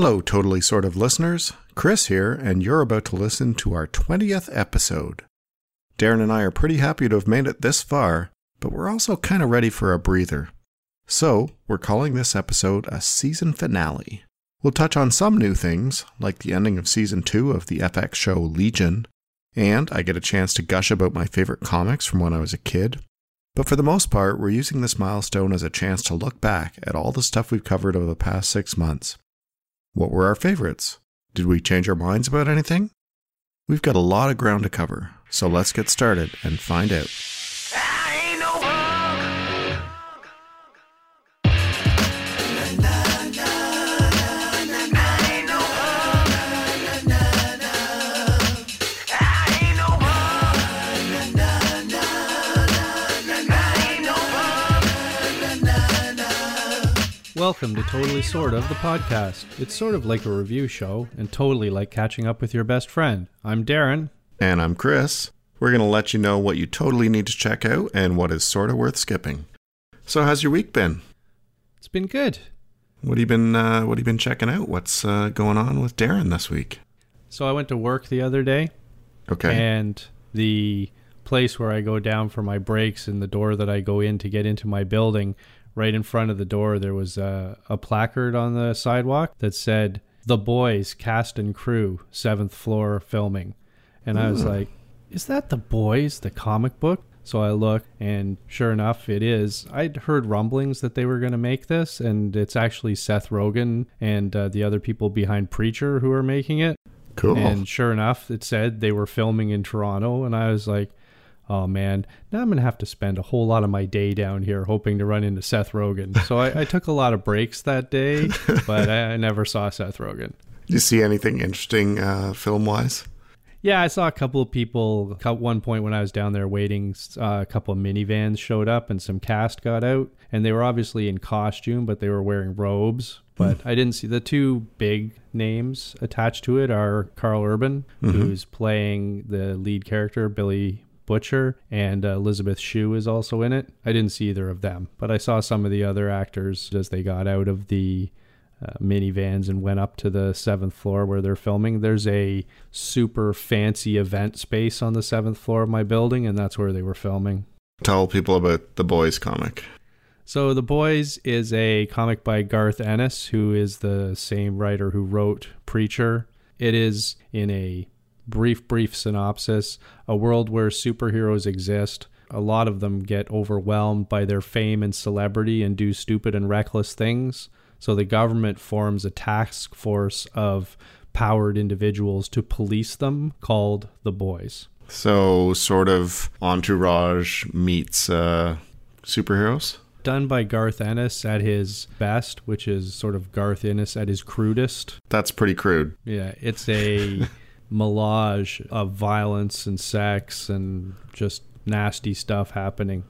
Hello, totally sort of listeners. Chris here, and you're about to listen to our 20th episode. Darren and I are pretty happy to have made it this far, but we're also kind of ready for a breather. So, we're calling this episode a season finale. We'll touch on some new things, like the ending of season 2 of the FX show Legion, and I get a chance to gush about my favorite comics from when I was a kid. But for the most part, we're using this milestone as a chance to look back at all the stuff we've covered over the past six months. What were our favorites? Did we change our minds about anything? We've got a lot of ground to cover, so let's get started and find out. Welcome to Totally Sort of, the podcast. It's sort of like a review show and totally like catching up with your best friend. I'm Darren. And I'm Chris. We're going to let you know what you totally need to check out and what is sort of worth skipping. So, how's your week been? It's been good. What have you been uh, What have you been checking out? What's uh, going on with Darren this week? So I went to work the other day, Okay. and the place where I go down for my breaks and the door that I go in to get into my building, right in front of the door, there was a, a placard on the sidewalk that said, The Boys, cast and crew, seventh floor filming. And I was like, Is that The Boys, the comic book? So I look, and sure enough, it is. I'd heard rumblings that they were going to make this, and it's actually Seth Rogen and uh, the other people behind Preacher who are making it. cool. And sure enough, it said they were filming in Toronto, and I was like, "Oh man, now I'm gonna have to spend a whole lot of my day down here hoping to run into Seth Rogen." So I, I took a lot of breaks that day, but I, I never saw Seth Rogen. Did you see anything interesting uh, film wise? Yeah, I saw a couple of people. At one point when I was down there waiting, uh, a couple of minivans showed up and some cast got out, and they were obviously in costume, but they were wearing robes. But I didn't see the two big names attached to it are Karl Urban, who's playing the lead character Billy Butcher, and uh, Elizabeth Shue is also in it. I didn't see either of them, but I saw some of the other actors as they got out of the uh, minivans and went up to the seventh floor where they're filming. There's a super fancy event space on the seventh floor of my building, and that's where they were filming. Tell people about the boys comic. So, The Boys is a comic by Garth Ennis, who is the same writer who wrote Preacher. It is, in a brief, brief synopsis, a world where superheroes exist. A lot of them get overwhelmed by their fame and celebrity and do stupid and reckless things. So, the government forms a task force of powered individuals to police them called The Boys. So, sort of entourage meets uh, superheroes. done by Garth Ennis at his best, which is sort of Garth Ennis at his crudest. That's pretty crude. Yeah, it's a melange of violence and sex and just nasty stuff happening.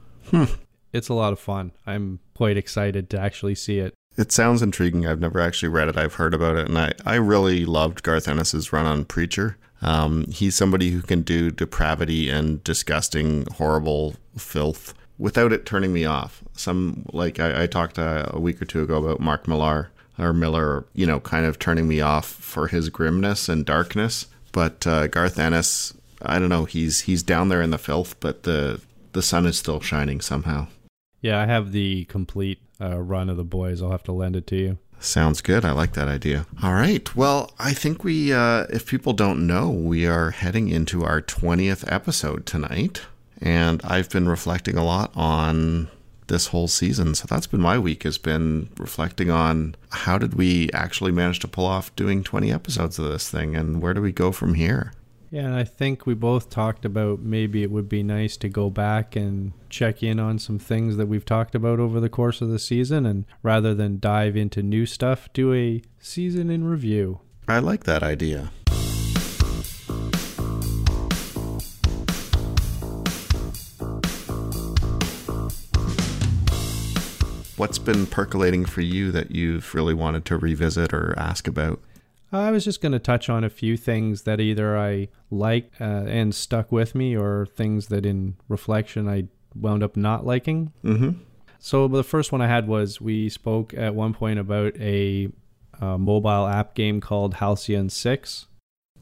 It's a lot of fun. I'm quite excited to actually see it. It sounds intriguing. I've never actually read it. I've heard about it, and I, I really loved Garth Ennis's run on Preacher. Um, he's somebody who can do depravity and disgusting, horrible filth without it turning me off. Some like I, I talked uh, a week or two ago about Mark Millar or Miller, you know, kind of turning me off for his grimness and darkness. But uh, Garth Ennis, I don't know, he's he's down there in the filth, but the the sun is still shining somehow. Yeah, I have the complete uh, run of the boys. I'll have to lend it to you. Sounds good. I like that idea. All right. Well, I think we, uh, if people don't know, we are heading into our 20th episode tonight. And I've been reflecting a lot on this whole season. So that's been my week, has been reflecting on how did we actually manage to pull off doing 20 episodes of this thing and where do we go from here? Yeah, and I think we both talked about maybe it would be nice to go back and check in on some things that we've talked about over the course of the season and rather than dive into new stuff, do a season in review. I like that idea. What's been percolating for you that you've really wanted to revisit or ask about? I was just going to touch on a few things that either I liked uh, and stuck with me or things that in reflection I wound up not liking. Mm-hmm. So the first one I had was we spoke at one point about a a mobile app game called Halcyon 6.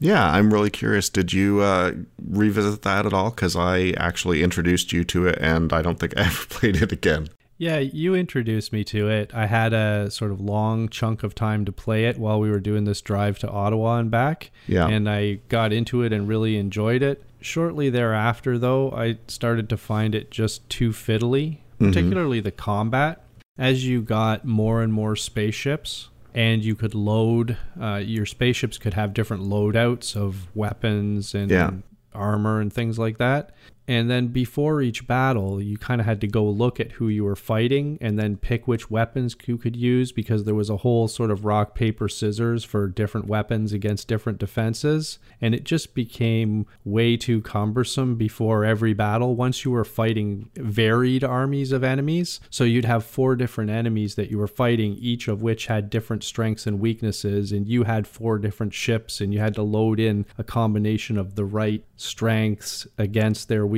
Yeah, I'm really curious. Did you uh, revisit that at all? Because I actually introduced you to it, and I don't think I ever played it again. Yeah, you introduced me to it. I had a sort of long chunk of time to play it while we were doing this drive to Ottawa and back. Yeah. And I got into it and really enjoyed it. Shortly thereafter, though, I started to find it just too fiddly, particularly the combat. As you got more and more spaceships, and you could load, uh, your spaceships could have different loadouts of weapons and Yeah. armor and things like that. And then before each battle, you kind of had to go look at who you were fighting and then pick which weapons you could use because there was a whole sort of rock, paper, scissors for different weapons against different defenses. And it just became way too cumbersome before every battle once you were fighting varied armies of enemies. So you'd have four different enemies that you were fighting, each of which had different strengths and weaknesses. And you had four different ships, and you had to load in a combination of the right strengths against their weaknesses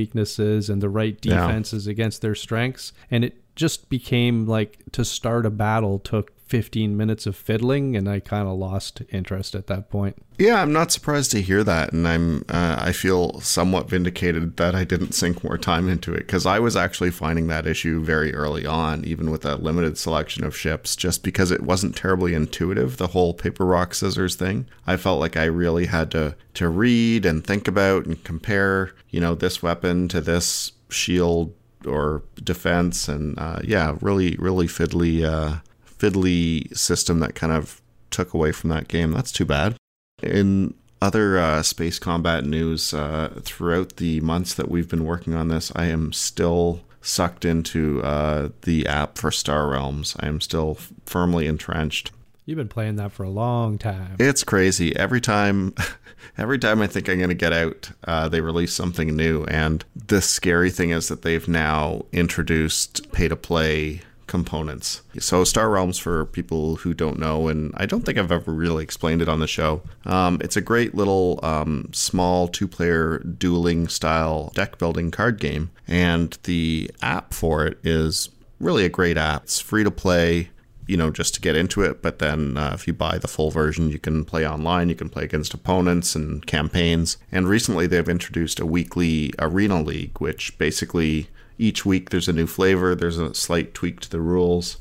and the right Yeah. defenses against their strengths. And it just became like to start a battle took 15 minutes of fiddling, and I kind of lost interest at that point. Yeah, I'm not surprised to hear that, and I'm uh, I feel somewhat vindicated that I didn't sink more time into it because I was actually finding that issue very early on, even with a limited selection of ships, just because it wasn't terribly intuitive. The whole paper rock scissors thing, I felt like I really had to to read and think about and compare, you know, this weapon to this shield or defense, and uh, yeah, really really fiddly uh, fiddly system that kind of took away from that game. That's too bad. In other uh, space combat news, uh, throughout the months that we've been working on this, I am still sucked into uh, the app for Star Realms. I am still firmly entrenched. You've been playing that for a long time. It's crazy. Every time, every time I think I'm going to get out, uh, they release something new. And the scary thing is that they've now introduced pay to play components. So, Star Realms, for people who don't know, and I don't think I've ever really explained it on the show, um, it's a great little um, small two player dueling style deck building card game. And the app for it is really a great app. It's free to play you know, just to get into it. But then uh, if you buy the full version, you can play online, you can play against opponents and campaigns. And recently they've introduced a weekly arena league, which basically each week there's a new flavor, there's a slight tweak to the rules,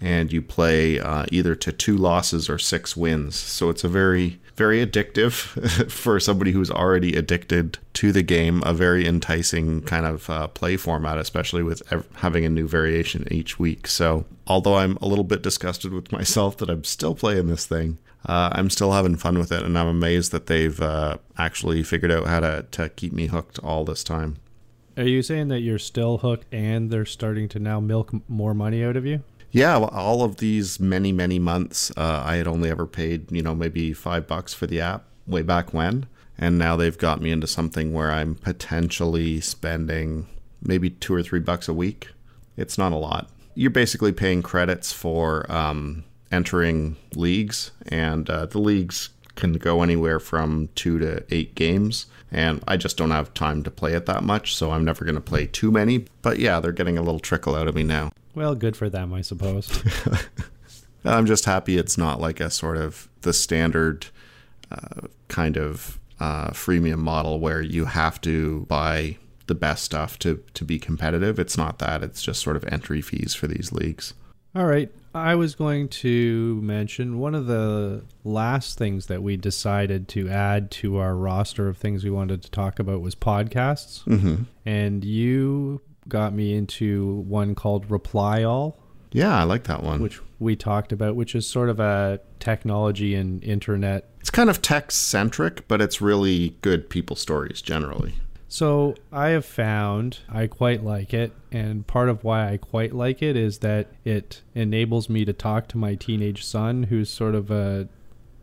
and you play uh, either to two losses or six wins. So it's a very, very addictive for somebody who's already addicted to the game, a very enticing kind of uh, play format, especially with ev- having a new variation each week. So, although I'm a little bit disgusted with myself that I'm still playing this thing, uh, I'm still having fun with it, and I'm amazed that they've uh, actually figured out how to, to keep me hooked all this time. Are you saying that you're still hooked and they're starting to now milk more money out of you? Yeah, all of these many, many months, uh, I had only ever paid, you know, maybe five bucks for the app way back when. And now they've got me into something where I'm potentially spending maybe two or three bucks a week. It's not a lot. You're basically paying credits for um, entering leagues, and uh, the leagues can go anywhere from two to eight games. And I just don't have time to play it that much, so I'm never going to play too many. But yeah, they're getting a little trickle out of me now. Well, good for them, I suppose. I'm just happy it's not like a sort of the standard uh, kind of uh, freemium model where you have to buy the best stuff to to be competitive. It's not that. It's just sort of entry fees for these leagues. All right. I was going to mention one of the last things that we decided to add to our roster of things we wanted to talk about was podcasts. Mm-hmm. And you got me into one called Reply All, Yeah, I like that one. which we talked about, which is sort of a technology and internet. it's kind of tech centric, but it's really good people stories generally. So I have found I quite like it. And part of why I quite like it is that it enables me to talk to my teenage son, who's sort of a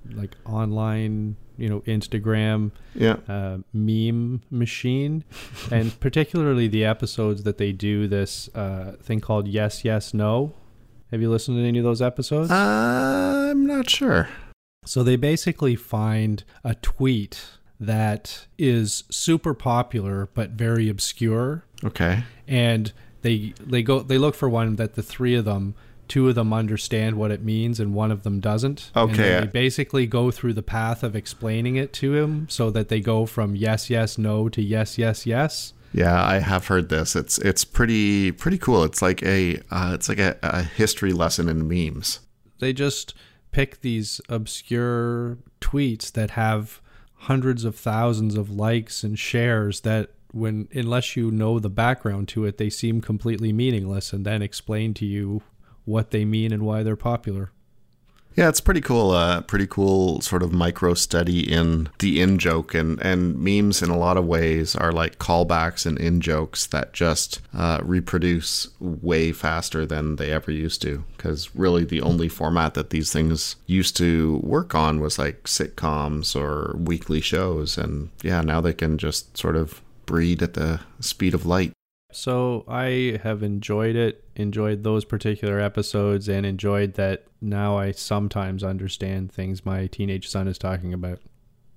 like online, you know, Instagram Yeah. uh, meme machine, and particularly the episodes that they do this uh, thing called Yes, Yes, No. Have you listened to any of those episodes? I'm not sure. So they basically find a tweet that is super popular but very obscure, Okay. and they they go they look for one that the three of them two of them understand what it means and one of them doesn't. Okay. then they basically go through the path of explaining it to him so that they go from yes, yes, no to yes, yes, yes. Yeah, I have heard this. It's it's pretty pretty cool. It's like a uh, it's like a, a history lesson in memes. They just pick these obscure tweets that have hundreds of thousands of likes and shares that when unless you know the background to it they seem completely meaningless and then explain to you what they mean and why they're popular. Yeah, it's pretty cool. Uh, pretty cool sort of micro study in the in joke and and memes in a lot of ways are like callbacks and in jokes that just uh, reproduce way faster than they ever used to. Because really, the only format that these things used to work on was like sitcoms or weekly shows, and yeah, now they can just sort of breed at the speed of light. So I have enjoyed it, enjoyed those particular episodes, and enjoyed that now I sometimes understand things my teenage son is talking about.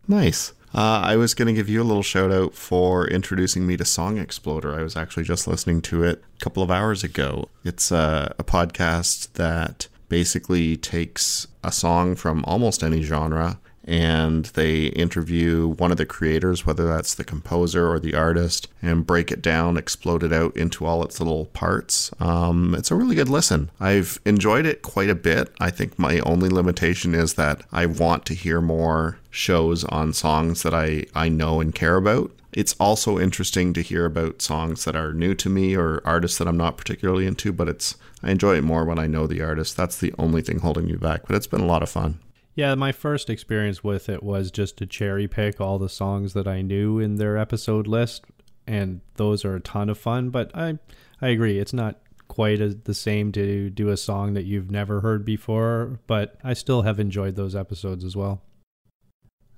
Nice. Uh, I was going to give you a little shout out for introducing me to Song Exploder. I was actually just listening to it a couple of hours ago. It's uh, a podcast that basically takes a song from almost any genre and they interview one of the creators, whether that's the composer or the artist, and break it down, explode it out into all its little parts. Um, it's a really good listen. I've enjoyed it quite a bit. I think my only limitation is that I want to hear more shows on songs that I, I know and care about. It's also interesting to hear about songs that are new to me or artists that I'm not particularly into, but it's I enjoy it more when I know the artist. That's the only thing holding me back, but it's been a lot of fun. Yeah, my first experience with it was just to cherry pick all the songs that I knew in their episode list, and those are a ton of fun. But I, I agree, it's not quite as the same to do a song that you've never heard before, but I still have enjoyed those episodes as well.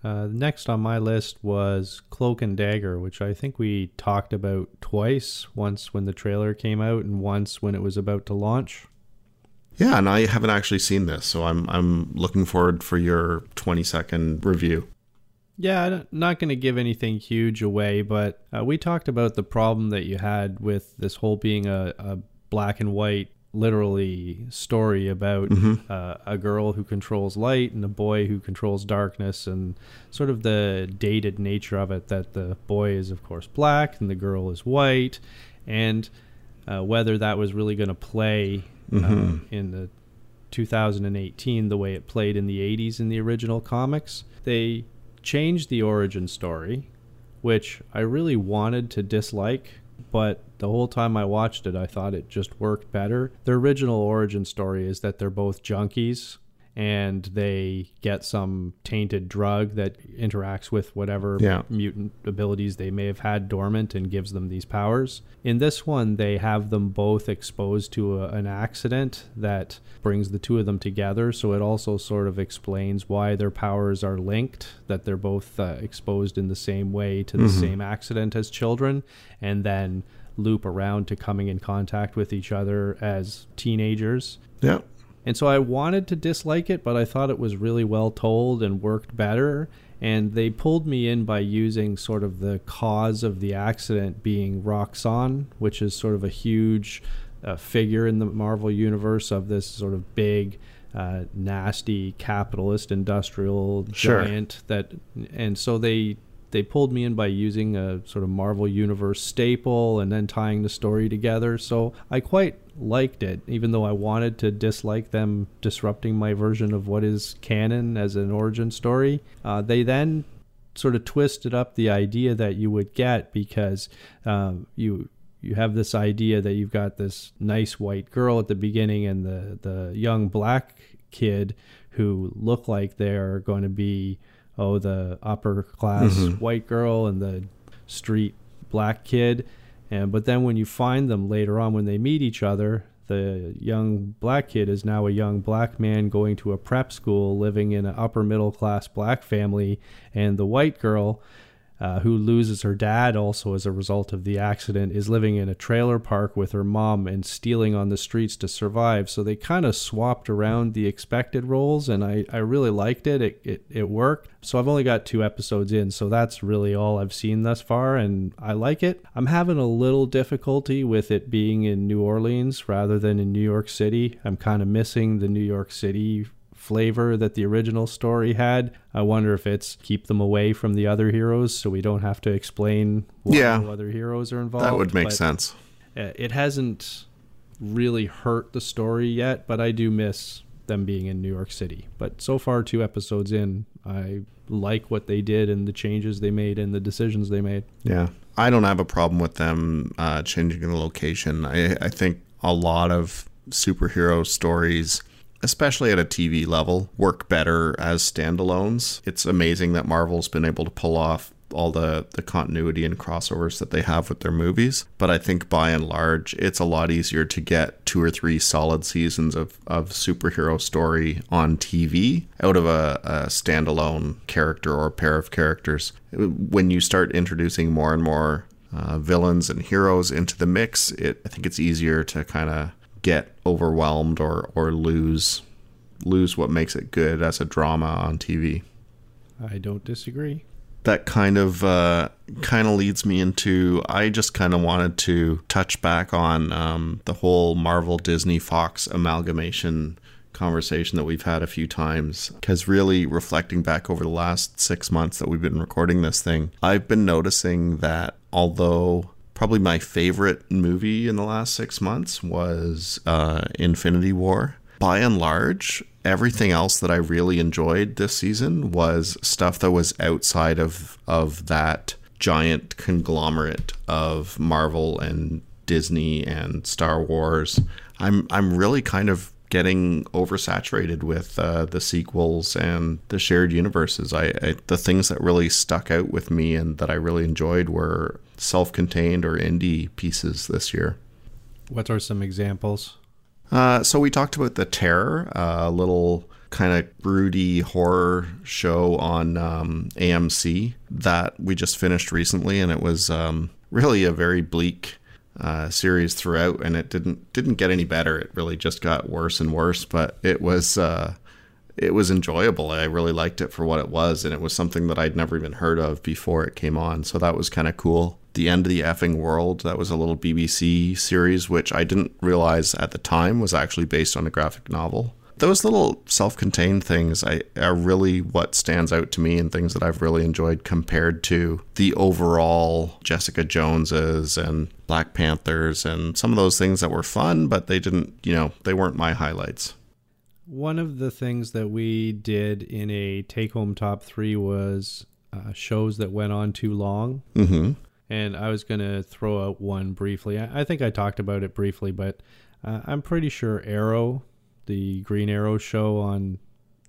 Uh, next on my list was Cloak and Dagger, which I think we talked about twice once when the trailer came out and once when it was about to launch. Yeah, and I haven't actually seen this, so I'm I'm looking forward for your 20 second review. Yeah, not going to give anything huge away, but uh, we talked about the problem that you had with this whole being a, a black and white, literally story about uh, a girl who controls light and a boy who controls darkness, and sort of the dated nature of it that the boy is, of course, black and the girl is white, and uh, whether that was really going to play uh, in the 2018 the way it played in the 80s in the original comics. They changed the origin story, which I really wanted to dislike, but the whole time I watched it, I thought it just worked better. The original origin story is that they're both junkies and they get some tainted drug that interacts with whatever Yeah. mutant abilities they may have had dormant and gives them these powers. In this one, they have them both exposed to a, an accident that brings the two of them together. So it also sort of explains why their powers are linked, that they're both uh, exposed in the same way to the same accident as children, and then loop around to coming in contact with each other as teenagers. Yeah. And so I wanted to dislike it, but I thought it was really well told and worked better. And they pulled me in by using sort of the cause of the accident being Roxxon, which is sort of a huge uh, figure in the Marvel universe of this sort of big, uh, nasty capitalist industrial Sure. giant that. And so they they pulled me in by using a sort of Marvel Universe staple and then tying the story together. So I quite liked it, even though I wanted to dislike them disrupting my version of what is canon as an origin story. Uh, they then sort of twisted up the idea that you would get because um, you you have this idea that you've got this nice white girl at the beginning and the the young black kid who look like they're going to be oh the upper class mm-hmm. white girl and the street black kid. And but then when you find them later on when they meet each other the young black kid is now a young black man going to a prep school living in an upper middle class black family. And the white girl uh, who loses her dad also as a result of the accident, is living in a trailer park with her mom and stealing on the streets to survive. So they kind of swapped around the expected roles, and I, I really liked it. It, it. it worked. So I've only got two episodes in, so that's really all I've seen thus far, and I like it. I'm having a little difficulty with it being in New Orleans rather than in New York City. I'm kind of missing the New York City flavor that the original story had. I wonder if it's keep them away from the other heroes so we don't have to explain why Yeah. no other heroes are involved. That would make But, sense. uh, It hasn't really hurt the story yet, but I do miss them being in New York City. But so far, two episodes in, I like what they did and the changes they made and the decisions they made. Yeah. I don't have a problem with them uh, changing the location. I, I think a lot of superhero stories, especially at a TV level, work better as standalones. It's amazing that Marvel's been able to pull off all the, the continuity and crossovers that they have with their movies. But I think by and large, it's a lot easier to get two or three solid seasons of, of superhero story on TV out of a, a standalone character or pair of characters. When you start introducing more and more uh, villains and heroes into the mix, it, I think it's easier to kind of get overwhelmed or, or lose lose what makes it good as a drama on TV I don't disagree. that kind of uh, kind of leads me into I just kind of wanted to touch back on um, the whole Marvel Disney Fox amalgamation conversation that we've had a few times because really reflecting back over the last six months that we've been recording this thing I've been noticing that although probably my favorite movie in the last six months was uh, Infinity War by and large, everything else that I really enjoyed this season was stuff that was outside of of that giant conglomerate of Marvel and Disney and Star Wars. I'm I'm really kind of getting oversaturated with uh, the sequels and the shared universes. I, I the things that really stuck out with me and that I really enjoyed were self-contained or indie pieces this year. What are some examples? Uh, so we talked about the Terror, a little kind of broody horror show on um, AMC that we just finished recently, and it was um, really a very bleak uh, series throughout, and it didn't didn't get any better. It really just got worse and worse, but it was. Uh, it was enjoyable. I really liked it for what it was, and it was something that I'd never even heard of before it came on. So that was kind of cool. The End of the Effing World, that was a little BBC series, which I didn't realize at the time was actually based on a graphic novel. Those little self contained things I, are really what stands out to me and things that I've really enjoyed compared to the overall Jessica Joneses and Black Panthers and some of those things that were fun, but they didn't, you know, they weren't my highlights. One of the things that we did in a take home top three was uh, shows that went on too long. Mm-hmm. And I was going to throw out one briefly. I, I think I talked about it briefly, but uh, I'm pretty sure Arrow, the Green Arrow show on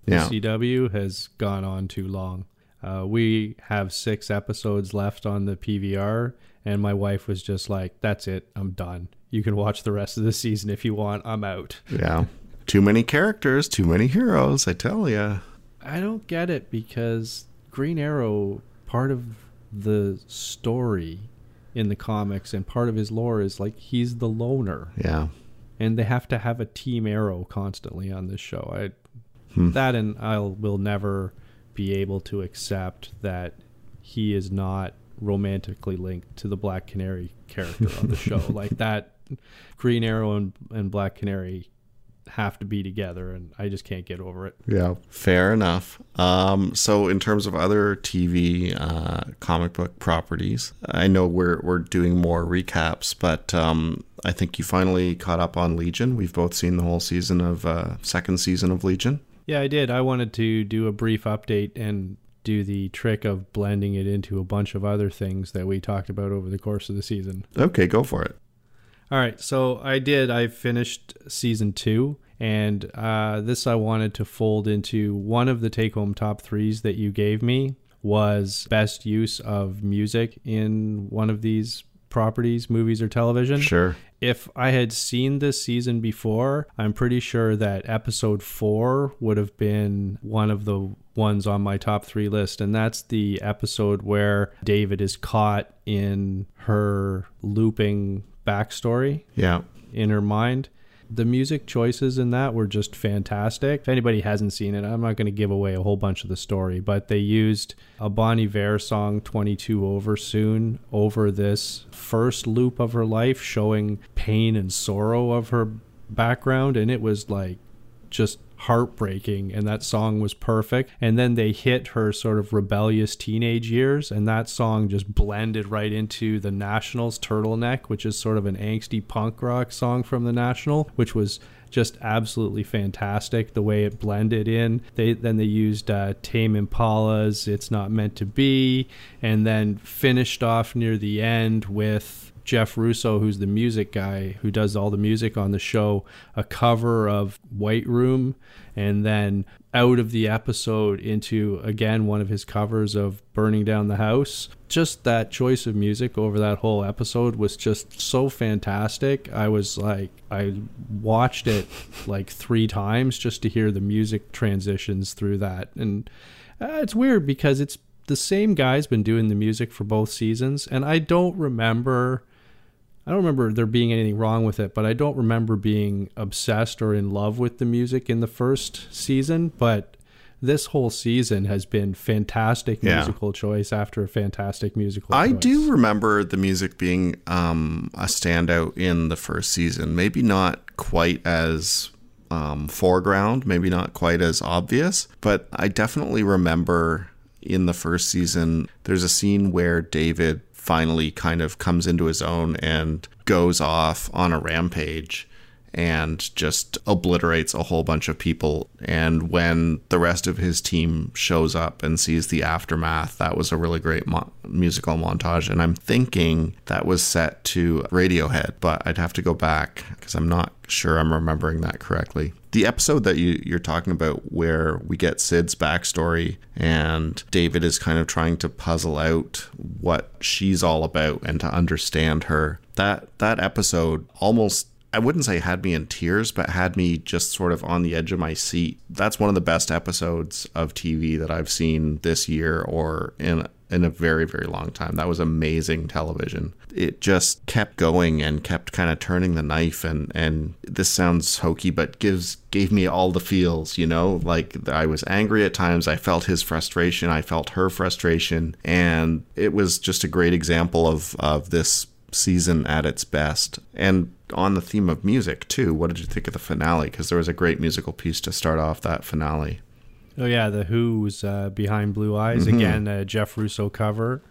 the Yeah. CW, has gone on too long. Uh, we have six episodes left on the PVR, and my wife was just like, That's it. I'm done. You can watch the rest of the season if you want. I'm out. Yeah. Too many characters, too many heroes, I tell ya. I don't get it because Green Arrow, part of the story in the comics and part of his lore is like he's the loner, Yeah. and they have to have a team Arrow constantly on this show. I Hmm. that and I will never be able to accept that he is not romantically linked to the Black Canary character on the show. Like that, Green Arrow and, and Black Canary have to be together, and I just can't get over it. Yeah. Fair enough. Um, so in terms of other TV uh, comic book properties, I know we're we're doing more recaps, but um, I think you finally caught up on Legion. We've both seen the whole season of uh, second season of Legion. Yeah, I did. I wanted to do a brief update and do the trick of blending it into a bunch of other things that we talked about over the course of the season. Okay, go for it. All right, so I did. I finished season two, and uh, this I wanted to fold into one of the take-home top threes that you gave me was best use of music in one of these properties, movies, or television. Sure. If I had seen this season before, I'm pretty sure that episode four would have been one of the ones on my top three list. And that's the episode where David is caught in her looping backstory Yeah. in her mind. The music choices in that were just fantastic. If anybody hasn't seen it, I'm not going to give away a whole bunch of the story, but they used a Bon Iver song, 22 Over Soon, over this first loop of her life, showing pain and sorrow of her background. And it was like just heartbreaking and that song was perfect. And then they hit her sort of rebellious teenage years and that song just blended right into the nationals turtleneck which is sort of an angsty punk rock song from the national which was just absolutely fantastic the way it blended in. They then they used uh, tame impala's it's not meant to be and then finished off near the end with Jeff Russo, who's the music guy who does all the music on the show, a cover of White Room, and then out of the episode into again one of his covers of Burning Down the House. Just that choice of music over that whole episode was just so fantastic. I was like, I watched it like three times just to hear the music transitions through that. And uh, it's weird because it's the same guy's been doing the music for both seasons, and I don't remember I don't remember there being anything wrong with it, but I don't remember being obsessed or in love with the music in the first season. But this whole season has been fantastic Yeah. musical choice after a fantastic musical I choice. do remember the music being um, a standout in the first season. Maybe not quite as um, foreground, maybe not quite as obvious, but I definitely remember in the first season, there's a scene where David finally kind of comes into his own and goes off on a rampage and just obliterates a whole bunch of people. And when the rest of his team shows up and sees the aftermath, that was a really great mo- musical montage. And I'm thinking that was set to Radiohead, but I'd have to go back because I'm not sure I'm remembering that correctly. The episode that you, you're talking about, where we get Syd's backstory and David is kind of trying to puzzle out what she's all about and to understand her, that that episode almost I wouldn't say had me in tears, but had me just sort of on the edge of my seat. That's one of the best episodes of TV that I've seen this year or in in a very very long time. That was amazing television. It just kept going and kept kind of turning the knife and and this sounds hokey but gives gave me all the feels, you know? Like I was angry at times, I felt his frustration, I felt her frustration, and it was just a great example of of this season at its best. And on the theme of music, too, what did you think of the finale? Because there was a great musical piece to start off that finale. Oh yeah, the Who's uh, Behind Blue Eyes Mm-hmm. again, a Jeff Russo cover,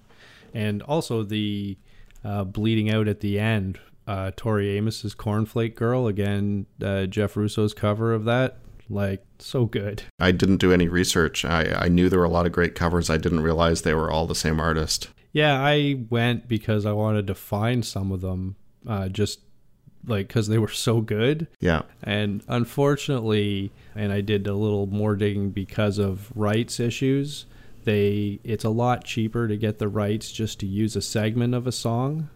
and also the uh, bleeding out at the end. Uh, Tori Amos's Cornflake Girl again, uh, Jeff Russo's cover of that. Like so good. I didn't do any research. I, I knew there were a lot of great covers. I didn't realize they were all the same artist. Yeah, I went because I wanted to find some of them, uh, just like because they were so good. Yeah. And unfortunately, and I did a little more digging because of rights issues. They it's a lot cheaper to get the rights just to use a segment of a song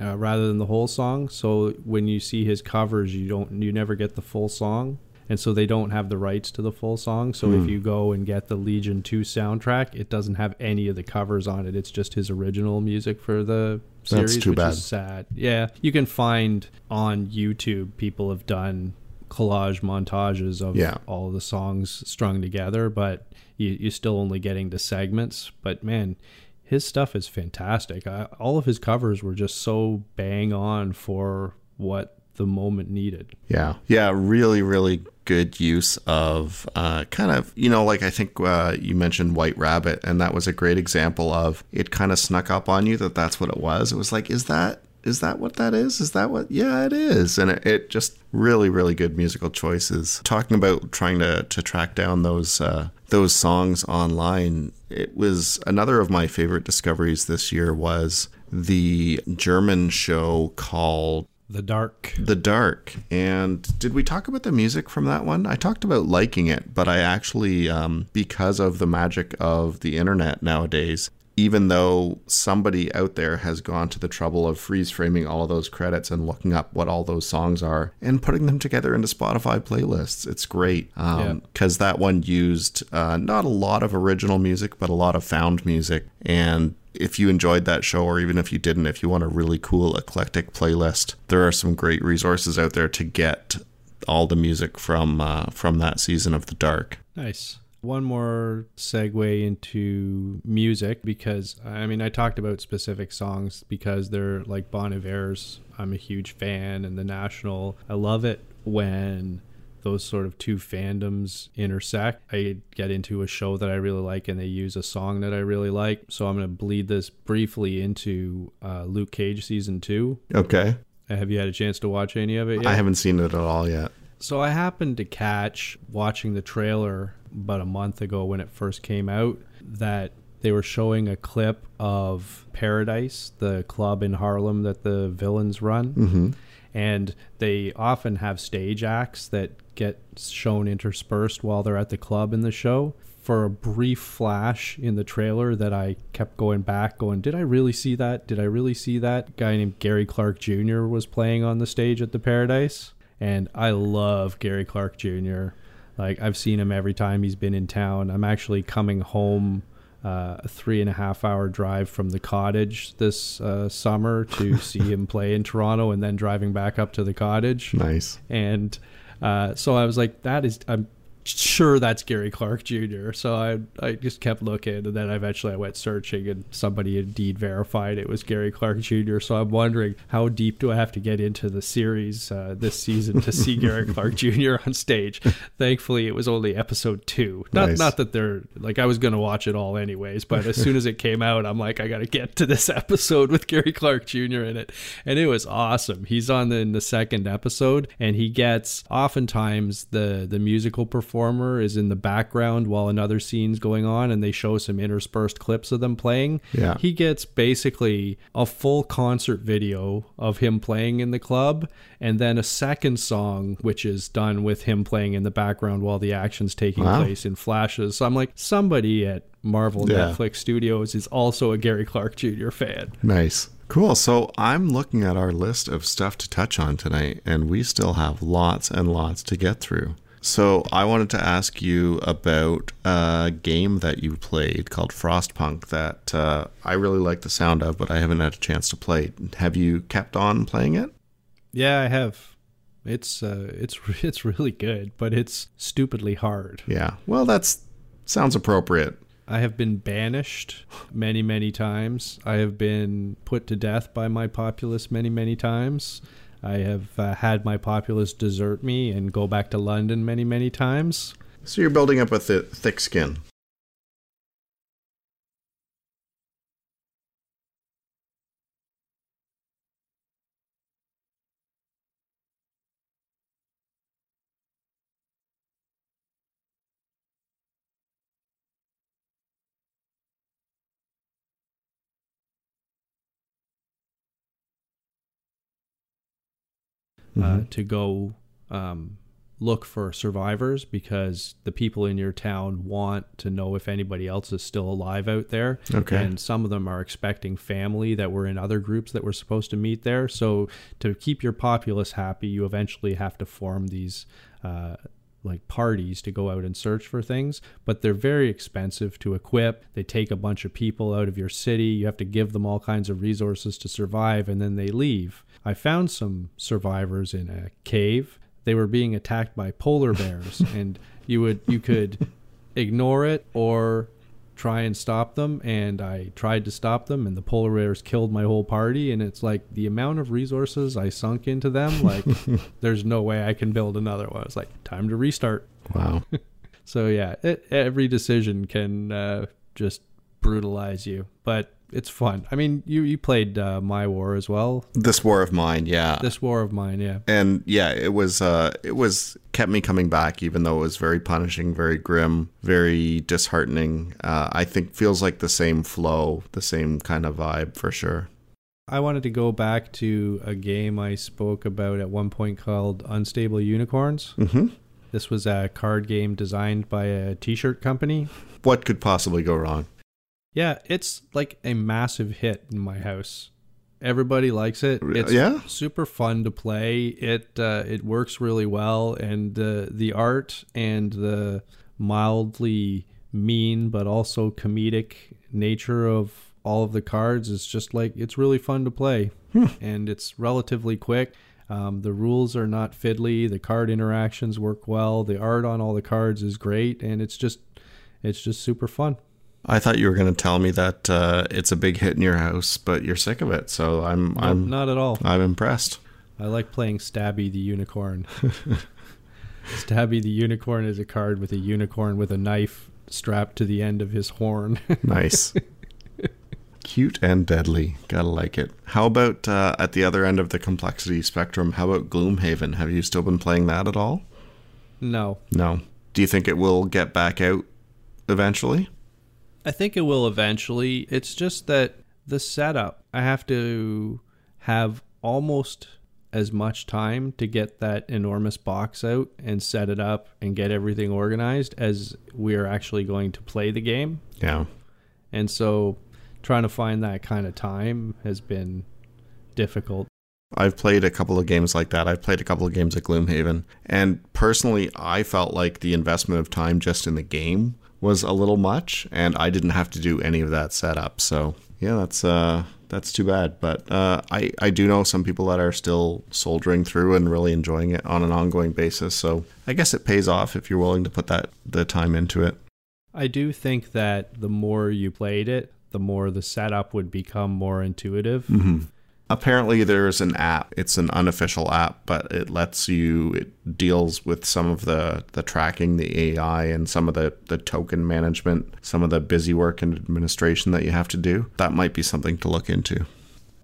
uh, rather than the whole song. So when you see his covers, you don't you never get the full song. And so they don't have the rights to the full song. So if hmm. you go and get the Legion 2 soundtrack, it doesn't have any of the covers on it. It's just his original music for the That's series, too which bad. is sad. Yeah, you can find on YouTube people have done collage montages of Yeah. all of the songs strung together, but you, you're still only getting the segments. But man, his stuff is fantastic. I, all of his covers were just so bang on for what the moment needed. Yeah. Yeah. Really, really good use of uh, kind of, you know, like I think uh, you mentioned White Rabbit, and that was a great example of it kind of snuck up on you that that's what it was. It was like, is that. Is that what that is? Is that what? Yeah, it is. And it, it just really, really good musical choices. Talking about trying to, to track down those uh, those songs online, it was another of my favorite discoveries this year was the German show called The Dark. the Dark. And did we talk about the music from that one? I talked about liking it, but I actually, um, because of the magic of the internet nowadays, even though somebody out there has gone to the trouble of freeze framing all of those credits and looking up what all those songs are and putting them together into Spotify playlists. It's great because um, that one used uh, not a lot of original music, but a lot of found music. And if you enjoyed that show, or even if you didn't, if you want a really cool eclectic playlist, there are some great resources out there to get all the music from uh, from that season of The Dark. Nice. One more segue into music because I mean I talked about specific songs because they're like Bon Iver's. I'm a huge fan, and the National. I love it when those sort of two fandoms intersect. I get into a show that I really like and they use a song that I really like. So I'm going to bleed this briefly into uh, Luke Cage season two. Okay. Have you had a chance to watch any of it yet? I haven't seen it at all yet. So I happened to catch watching the trailer about a month ago when it first came out that they were showing a clip of Paradise, the club in Harlem that the villains run. Mm-hmm. And they often have stage acts that get shown interspersed while they're at the club in the show. For a brief flash in the trailer, that I kept going back, going, Did I really see that? Did I really see that? guy named Gary Clark Jr. was playing on the stage at the Paradise. And I love Gary Clark Jr. Like, I've seen him every time he's been in town. I'm actually coming home uh, a three and a half hour drive from the cottage this uh, summer to see him play in Toronto and then driving back up to the cottage. Nice. And uh, so I was like, that is, I'm sure that's Gary Clark Jr. So I I just kept looking, and then eventually I went searching, and somebody indeed verified it was Gary Clark Jr. So I'm wondering how deep do I have to get into the series uh, this season to see Gary Clark Jr. on stage? Thankfully, it was only episode two. Not nice. not that they're like I was gonna watch it all anyways, but as soon as it came out, I'm like I got to get to this episode with Gary Clark Jr. in it, and it was awesome. He's on the, in the second episode, and he gets oftentimes the the musical performance performer is in the background while another scene's going on and they show some interspersed clips of them playing. Yeah. He gets basically a full concert video of him playing in the club and then a second song which is done with him playing in the background while the action's taking wow. place in flashes. So I'm like somebody at Marvel yeah. Netflix Studios is also a Gary Clark Jr. fan. Nice. Cool. So I'm looking at our list of stuff to touch on tonight, and we still have lots and lots to get through. So I wanted to ask you about a game that you played called Frostpunk that uh, I really like the sound of, but I haven't had a chance to play. Have you kept on playing it? Yeah, I have. It's uh, it's it's really good, but it's stupidly hard. Yeah. Well, that's sounds appropriate. I have been banished many, many times. I have been put to death by my populace many, many times. I have uh, had my populace desert me and go back to London many, many times. So you're building up a th- thick skin. Mm-hmm. uh, to go um, look for survivors because the people in your town want to know if anybody else is still alive out there. Okay. And some of them are expecting family that were in other groups that were supposed to meet there. So to keep your populace happy, you eventually have to form these. Uh, like parties to go out and search for things, but they're very expensive to equip. They take a bunch of people out of your city. You have to give them all kinds of resources to survive, and then they leave. I found some survivors in a cave. They were being attacked by polar bears, and you would you could ignore it or try and stop them and I tried to stop them and the polar bears killed my whole party and it's like the amount of resources I sunk into them like there's no way I can build another one. It's like time to restart. Wow. so yeah, it, every decision can uh, just brutalize you, but it's fun. I mean, you you played uh, My War as well. This War of Mine, yeah. This War of Mine, yeah. And yeah, it was uh, it was kept me coming back, even though it was very punishing, very grim, very disheartening. Uh, I think feels like the same flow, the same kind of vibe for sure. I wanted to go back to a game I spoke about at one point called Unstable Unicorns. Mm-hmm. This was a card game designed by a T-shirt company. What could possibly go wrong? Yeah, it's like a massive hit in my house. Everybody likes it. It's yeah? super fun to play. It uh, it works really well, and uh, the art and the mildly mean but also comedic nature of all of the cards is just like it's really fun to play, and it's relatively quick. Um, the rules are not fiddly. The card interactions work well. The art on all the cards is great, and it's just it's just super fun. I thought you were going to tell me that uh, it's a big hit in your house, but you're sick of it. So I'm No, I'm not at all. I'm impressed. I like playing Stabby the Unicorn. Stabby the Unicorn is a card with a unicorn with a knife strapped to the end of his horn. Nice. Cute and deadly. Gotta like it. How about uh, at the other end of the complexity spectrum? How about Gloomhaven? Have you still been playing that at all? no. No. Do you think it will get back out eventually? I think it will eventually. It's just that the setup, I have to have almost as much time to get that enormous box out and set it up and get everything organized as we are actually going to play the game. Yeah. And so trying to find that kind of time has been difficult. I've played a couple of games like that. I've played a couple of games at Gloomhaven. And personally, I felt like the investment of time just in the game was a little much, and I didn't have to do any of that setup. So, yeah, that's uh that's too bad. But uh, I, I do know some people that are still soldiering through and really enjoying it on an ongoing basis. So I guess it pays off if you're willing to put that the time into it. I do think that the more you played it, the more the setup would become more intuitive. Apparently, there's an app. It's an unofficial app, but it lets you. It deals with some of the the tracking, the AI, and some of the the token management, some of the busy work and administration that you have to do. That might be something to look into.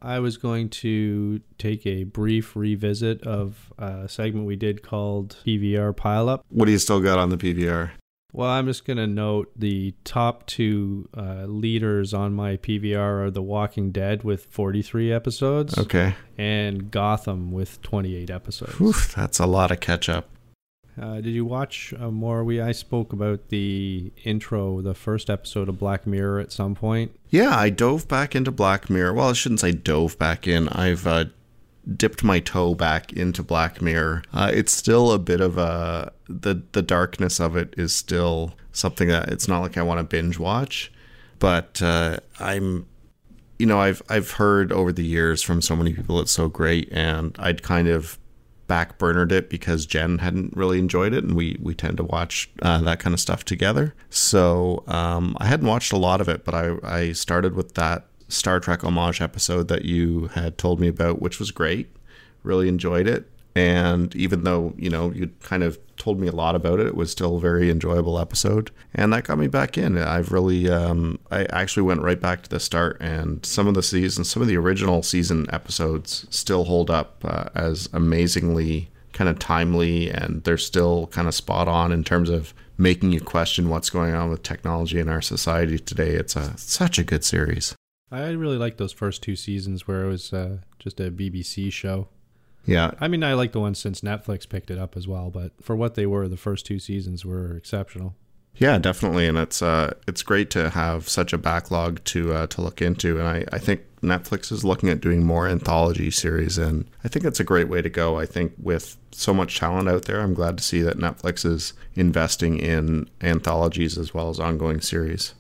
I was going to take a brief revisit of a segment we did called PVR Pileup. What do you still got on the PVR? Well, I'm just going to note the top two uh, leaders on my PVR are The Walking Dead with 43 episodes Okay, and Gotham with 28 episodes. Whew, that's a lot of catch up. Uh, did you watch uh, more? We I spoke about the intro, the first episode of Black Mirror at some point. Yeah, I dove back into Black Mirror. Well, I shouldn't say dove back in. I've uh, dipped my toe back into Black Mirror. Uh, it's still a bit of a the the darkness of it is still something that it's not like I want to binge watch, but uh, I'm you know I've I've heard over the years from so many people it's so great, and I'd kind of backburnered it because Jen hadn't really enjoyed it, and we we tend to watch uh, that kind of stuff together. So um, I hadn't watched a lot of it, but I I started with that Star Trek homage episode that you had told me about, which was great. Really enjoyed it, and even though you know you kind of told me a lot about it, it was still a very enjoyable episode, and that got me back in. I've really um, I actually went right back to the start, and some of the seasons, some of the original season episodes still hold up uh, as amazingly kind of timely, and they're still kind of spot on in terms of making you question what's going on with technology in our society today. It's a such a good series. I really liked those first two seasons where it was uh, just a BBC show. Yeah, I mean, I like the ones since Netflix picked it up as well, but for what they were, the first two seasons were exceptional. Yeah, definitely, and it's uh, it's great to have such a backlog to uh, to look into, and I, I think Netflix is looking at doing more anthology series, and I think it's a great way to go. I think with so much talent out there, I'm glad to see that Netflix is investing in anthologies as well as ongoing series.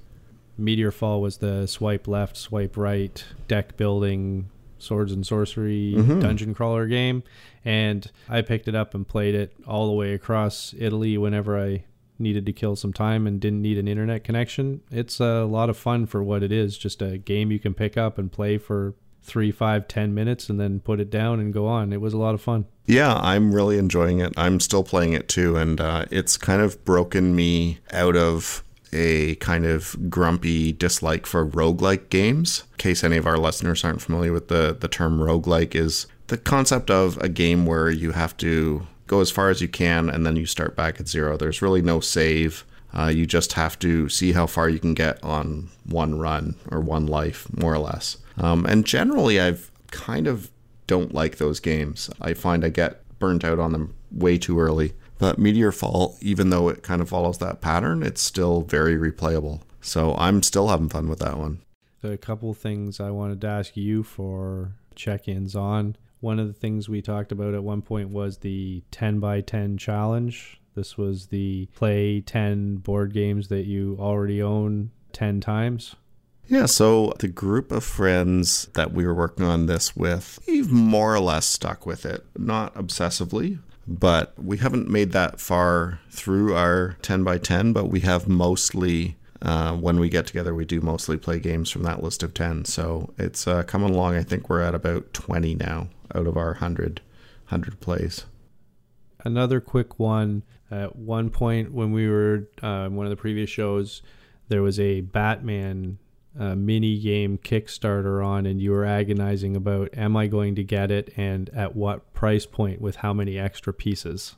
Meteorfall was the swipe left, swipe right deck building swords and sorcery Mhm. dungeon crawler game and I picked it up and played it all the way across Italy whenever I needed to kill some time and didn't need an internet connection. It's a lot of fun for what it is, just a game you can pick up and play for three, five, ten minutes and then put it down and go on. It was a lot of fun. Yeah, I'm really enjoying it. I'm still playing it too, and uh, it's kind of broken me out of a kind of grumpy dislike for roguelike games. In case any of our listeners aren't familiar with the, the term roguelike is the concept of a game where you have to go as far as you can and then you start back at zero. There's really no save. Uh, you just have to see how far you can get on one run or one life, more or less. Um, and generally, I've kind of don't like those games. I find I get burnt out on them way too early. But Meteorfall, even though it kind of follows that pattern, it's still very replayable. So I'm still having fun with that one. A couple things I wanted to ask you for check ins on. One of the things we talked about at one point was the 10 by 10 challenge. This was the play 10 board games that you already own 10 times. Yeah, so the group of friends that we were working on this with, we've more or less stuck with it. Not obsessively, but we haven't made that far through our 10 by 10, but we have mostly uh, when we get together, we do mostly play games from that list of 10. So it's uh, coming along. I think we're at about 20 now out of our 100, 100 plays. Another quick one. At one point, when we were uh, one of the previous shows, there was a Batman uh, mini game Kickstarter on, and you were agonizing about, am I going to get it and at what price point with how many extra pieces?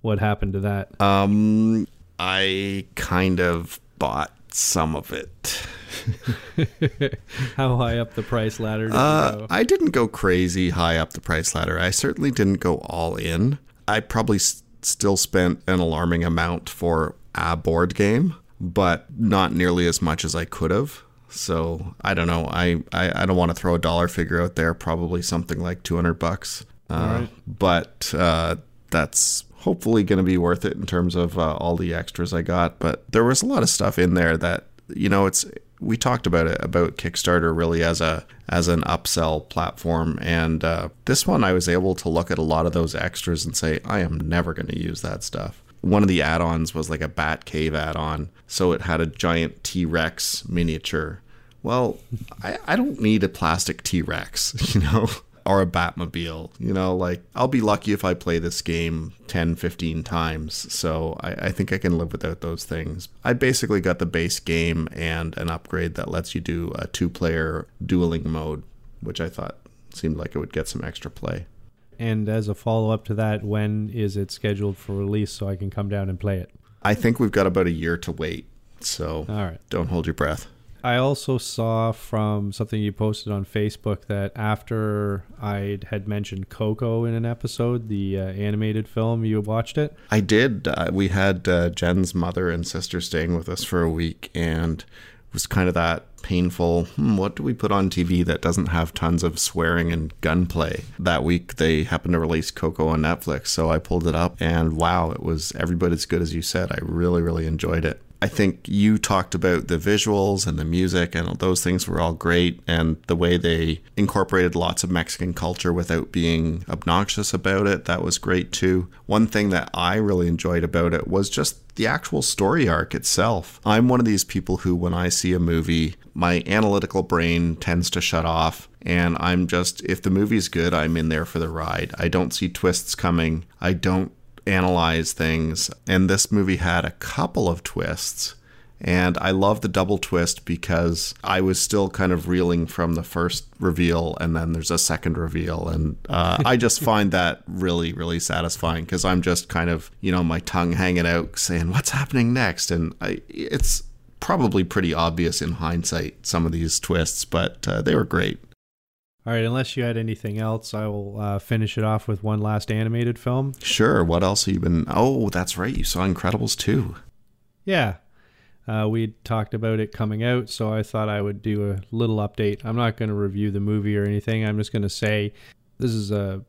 What happened to that? Um, I kind of bought some of it. How high up the price ladder did uh, you go? I didn't go crazy high up the price ladder. I certainly didn't go all in. I probably s- still spent an alarming amount for a board game, but not nearly as much as I could have. So I don't know. I, I, I don't want to throw a dollar figure out there. Probably something like 200 bucks. Uh, right. But uh, that's hopefully going to be worth it in terms of uh, all the extras I got. But there was a lot of stuff in there that you know it's we talked about it about Kickstarter really as a as an upsell platform, and uh, this one I was able to look at a lot of those extras and say I am never going to use that stuff. One of the add-ons was like a Bat Cave add-on, so it had a giant T Rex miniature. Well, I, I don't need a plastic T Rex, you know or a Batmobile. You know, like I'll be lucky if I play this game 10, 15 times. So I, I, think I can live without those things. I basically got the base game and an upgrade that lets you do a two player dueling mode, which I thought seemed like it would get some extra play. And as a follow up to that, when is it scheduled for release so I can come down and play it? I think we've got about a year to wait. So All right. don't hold your breath. I also saw from something you posted on Facebook that after I had mentioned Coco in an episode, the uh, animated film, you watched it. I did. Uh, we had uh, Jen's mother and sister staying with us for a week, and was kind of that painful. Hmm, what do we put on TV that doesn't have tons of swearing and gunplay? That week they happened to release Coco on Netflix, so I pulled it up, and wow, it was every bit as good as you said. I really, really enjoyed it. I think you talked about the visuals and the music, and those things were all great. And the way they incorporated lots of Mexican culture without being obnoxious about it, that was great too. One thing that I really enjoyed about it was just the actual story arc itself. I'm one of these people who, when I see a movie, my analytical brain tends to shut off. And I'm just, if the movie's good, I'm in there for the ride. I don't see twists coming. I don't analyze things. And this movie had a couple of twists. And I love the double twist because I was still kind of reeling from the first reveal, and then there's a second reveal. And uh, I just find that really, really satisfying because I'm just kind of, you know, my tongue hanging out saying, what's happening next? And I, it's probably pretty obvious in hindsight, some of these twists, but uh, they were great. All right, unless you had anything else, I will uh, finish it off with one last animated film. Sure. What else have you been? Oh, that's right. You saw Incredibles 2. Yeah. Uh, we talked about it coming out, so I thought I would do a little update. I'm not going to review the movie or anything. I'm just going to say this is a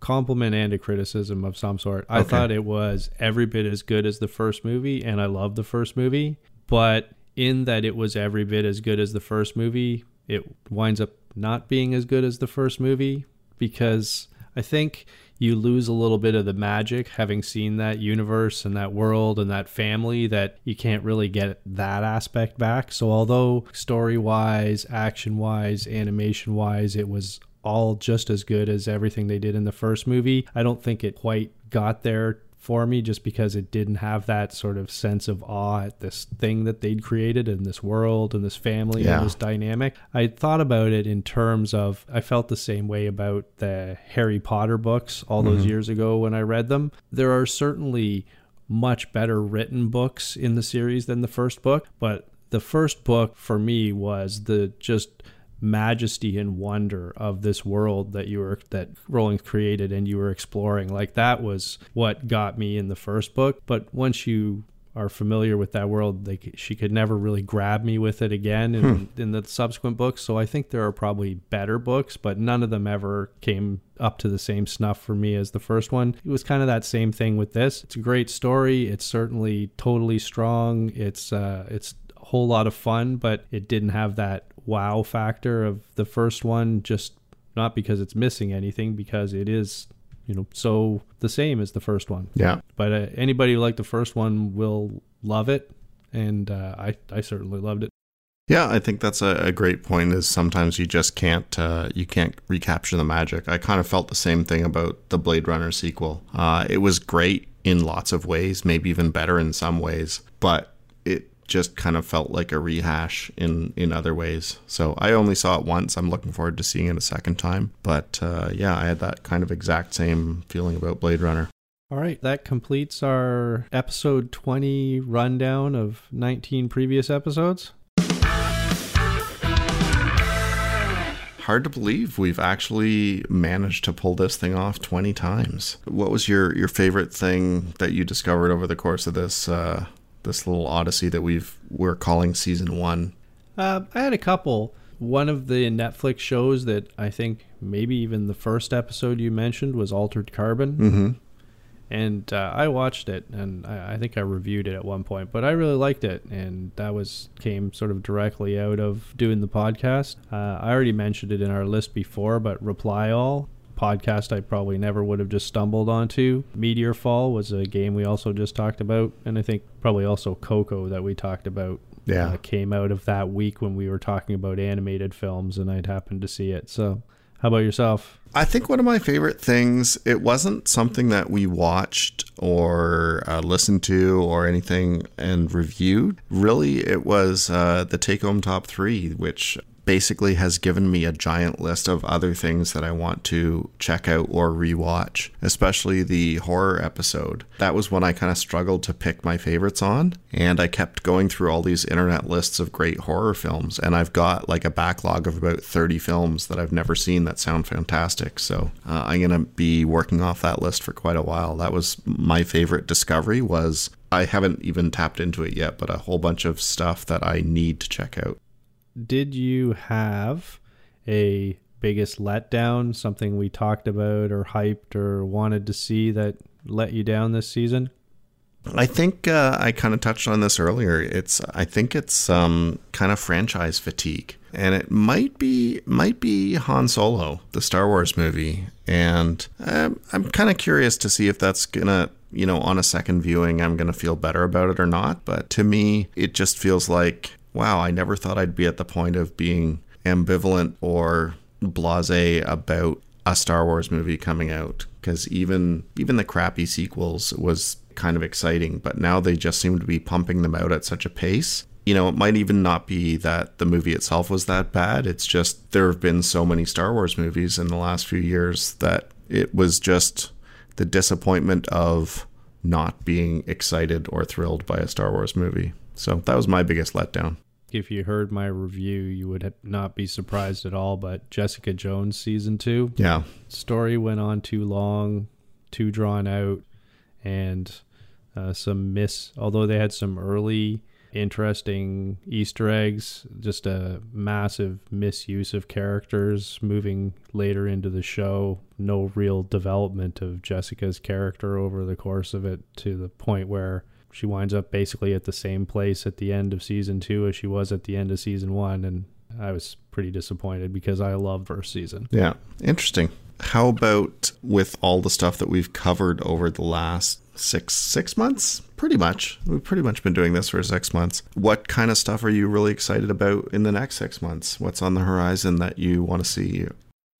compliment and a criticism of some sort. I Okay. thought it was every bit as good as the first movie, and I love the first movie. But in that it was every bit as good as the first movie, it winds up not being as good as the first movie because I think you lose a little bit of the magic having seen that universe and that world and that family that you can't really get that aspect back. So although story wise, action wise, animation wise, it was all just as good as everything they did in the first movie, I don't think it quite got there for me just because it didn't have that sort of sense of awe at this thing that they'd created and this world and this family Yeah. and this dynamic. I thought about it in terms of I felt the same way about the Harry Potter books all those mm-hmm. years ago when I read them. There are certainly much better written books in the series than the first book, but the first book for me was the just majesty and wonder of this world that you were that Rowling created and you were exploring. Like that was what got me in the first book. But once you are familiar with that world, they she could never really grab me with it again in, hmm. in the subsequent books. So I think there are probably better books, but none of them ever came up to the same snuff for me as the first one. It was kind of that same thing with this. It's a great story. It's certainly totally strong. It's uh, it's a whole lot of fun, but it didn't have that wow factor of the first one. Just not because it's missing anything, because it is you know so the same as the first one. Yeah. But uh, anybody who liked the first one will love it, and uh, I I certainly loved it. Yeah, I think that's a, a, great point. Is sometimes you just can't uh, you can't recapture the magic. I kind of felt the same thing about the Blade Runner sequel. Uh, it was great in lots of ways, maybe even better in some ways, but it just kind of felt like a rehash in in other ways. So I only saw it once. I'm looking forward to seeing it a second time. But uh, yeah, I had that kind of exact same feeling about Blade Runner. All right, that completes our episode 20 rundown of 19 previous episodes. hard to believe we've actually managed to pull this thing off 20 times. What was your, your favorite thing that you discovered over the course of this uh, this little odyssey that we've we're calling season one? Uh, I had a couple. One of the Netflix shows that I think maybe even the first episode you mentioned was Altered Carbon. Mm-hmm. And uh, I watched it, and I, I, think I reviewed it at one point, but I really liked it, and that was came sort of directly out of doing the podcast. Uh, I already mentioned it in our list before, but Reply All podcast I probably never would have just stumbled onto. Meteorfall was a game we also just talked about, and I think probably also Coco that we talked about. Yeah, uh, came out of that week when we were talking about animated films, and I'd happened to see it. So, how about yourself? I think one of my favorite things. It wasn't something that we watched or uh, listened to or anything and reviewed. Really, it was uh, the Take Home Top Three, which basically has given me a giant list of other things that I want to check out or rewatch, especially the horror episode. That was when I kind of struggled to pick my favorites on, and I kept going through all these internet lists of great horror films, and I've got like a backlog of about 30 films that I've never seen that sound fantastic. So uh, I'm going to be working off that list for quite a while. That was my favorite discovery was I haven't even tapped into it yet, but a whole bunch of stuff that I need to check out did you have a biggest letdown, something we talked about or hyped or wanted to see that let you down this season? I think uh, I kind of touched on this earlier. It's I think it's um, kind of franchise fatigue, and it might be might be Han Solo, the Star Wars movie, and um, I'm kind of curious to see if that's gonna you know on a second viewing I'm gonna feel better about it or not. But to me, it just feels like wow, I never thought I'd be at the point of being ambivalent or blase about a Star Wars movie coming out because even even the crappy sequels was kind of exciting, but now they just seem to be pumping them out at such a pace. You know, it might even not be that the movie itself was that bad. It's just there have been so many Star Wars movies in the last few years that it was just the disappointment of not being excited or thrilled by a Star Wars movie. So that was my biggest letdown if you heard my review, you would not be surprised at all. But Jessica Jones season two, yeah, story went on too long, too drawn out, and uh, some miss. Although they had some early interesting Easter eggs, just a massive misuse of characters moving later into the show. No real development of Jessica's character over the course of it to the point where she winds up basically at the same place at the end of season two as she was at the end of season one, and I was pretty disappointed because I loved first season. Yeah, interesting. How about with all the stuff that we've covered over the last six six months? Pretty much. We've pretty much been doing this for six months. What kind of stuff are you really excited about in the next six months? What's on the horizon that you want to see?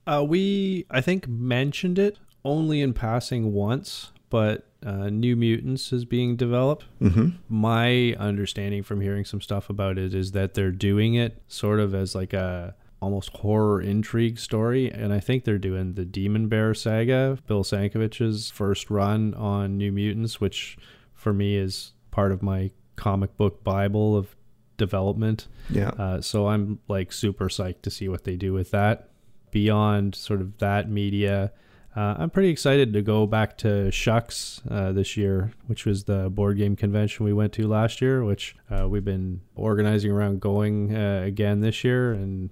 Uh, we, I think, mentioned it only in passing once, but uh, New Mutants is being developed. Mm-hmm. My understanding from hearing some stuff about it is that they're doing it sort of as like a almost horror intrigue story, and I think they're doing the Demon Bear saga, Bill Sienkiewicz's first run on New Mutants, which for me is part of my comic book bible of development. Yeah. Uh, so I'm like super psyched to see what they do with that. Beyond sort of that media, uh, I'm pretty excited to go back to SHUX uh, this year, which was the board game convention we went to last year, which uh, we've been organizing around going uh, again this year. And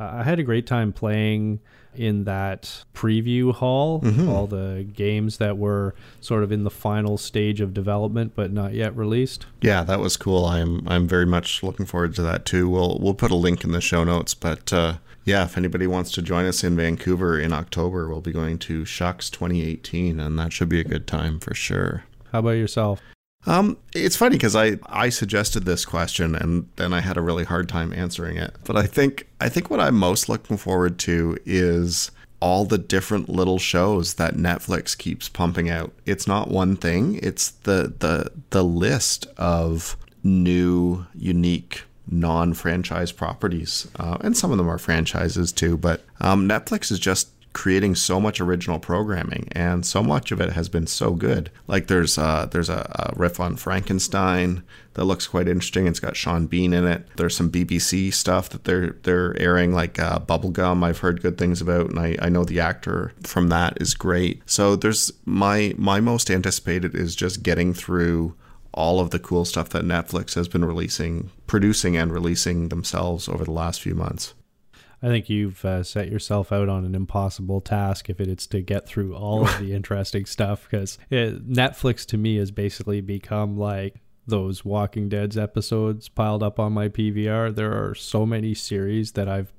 uh, I had a great time playing in that preview hall, Mhm. all the games that were sort of in the final stage of development but not yet released. Yeah, that was cool. I'm I'm very much looking forward to that too. We'll we'll put a link in the show notes, but uh, yeah, if anybody wants to join us in Vancouver in October, we'll be going to SHUX 2018, and that should be a good time for sure. How about yourself? Um, it's funny because I I suggested this question and then I had a really hard time answering it. But I think I think what I'm most looking forward to is all the different little shows that Netflix keeps pumping out. It's not one thing; it's the the the list of new, unique non-franchise properties, uh, and some of them are franchises too. But um, Netflix is just creating so much original programming, and so much of it has been so good. Like there's uh, there's a, a riff on Frankenstein that looks quite interesting. It's got Sean Bean in it. There's some BBC stuff that they're they're airing, like uh, Bubblegum. I've heard good things about, and I, I know the actor from that is great. So there's my my most anticipated is just getting through all of the cool stuff that Netflix has been releasing, producing, and releasing themselves over the last few months. I think you've uh, set yourself out on an impossible task if it's to get through all of the interesting stuff because Netflix to me has basically become like those Walking Dead's episodes piled up on my PVR. There are so many series that I've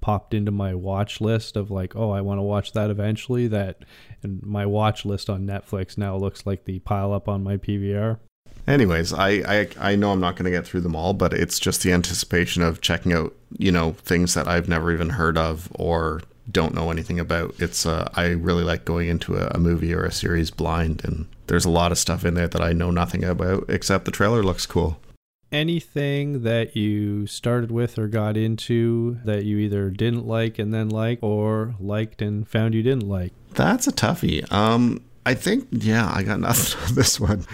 popped into my watch list of like, oh, I want to watch that eventually. That and my watch list on Netflix now looks like the pile up on my PVR. Anyways, I, I I know I'm not going to get through them all, but it's just the anticipation of checking out, you know, things that I've never even heard of or don't know anything about. It's uh, I really like going into a, a movie or a series blind, and there's a lot of stuff in there that I know nothing about except the trailer looks cool. Anything that you started with or got into that you either didn't like and then like, or liked and found you didn't like? That's a toughie. Um, I think yeah, I got nothing on this one.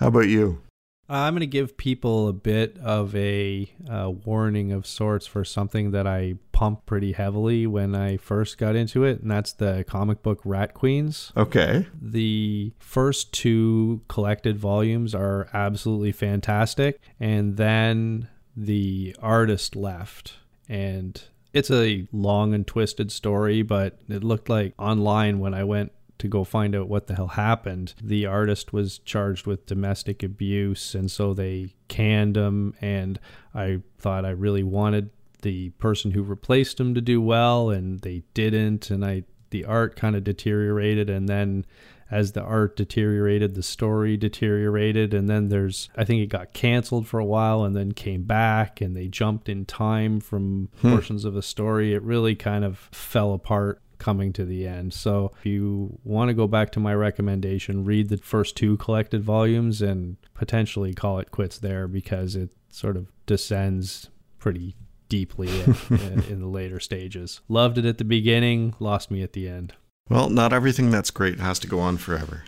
How about you? I'm going to give people a bit of a uh, warning of sorts for something that I pumped pretty heavily when I first got into it, and that's the comic book Rat Queens. Okay. The first two collected volumes are absolutely fantastic, and then the artist left, and it's a long and twisted story, but it looked like online when I went to go find out what the hell happened. The artist was charged with domestic abuse, and so they canned him. And I thought I really wanted the person who replaced him to do well, and they didn't. And I the art kind of deteriorated, and then as the art deteriorated, the story deteriorated, and then there's I think it got canceled for a while, and then came back, and they jumped in time from Hmm. portions of the story. It really kind of fell apart coming to the end. So if you want to go back to my recommendation, read the first two collected volumes and potentially call it quits there because it sort of descends pretty deeply in, in, in the later stages. Loved it at the beginning, lost me at the end. Well, not everything that's great has to go on forever.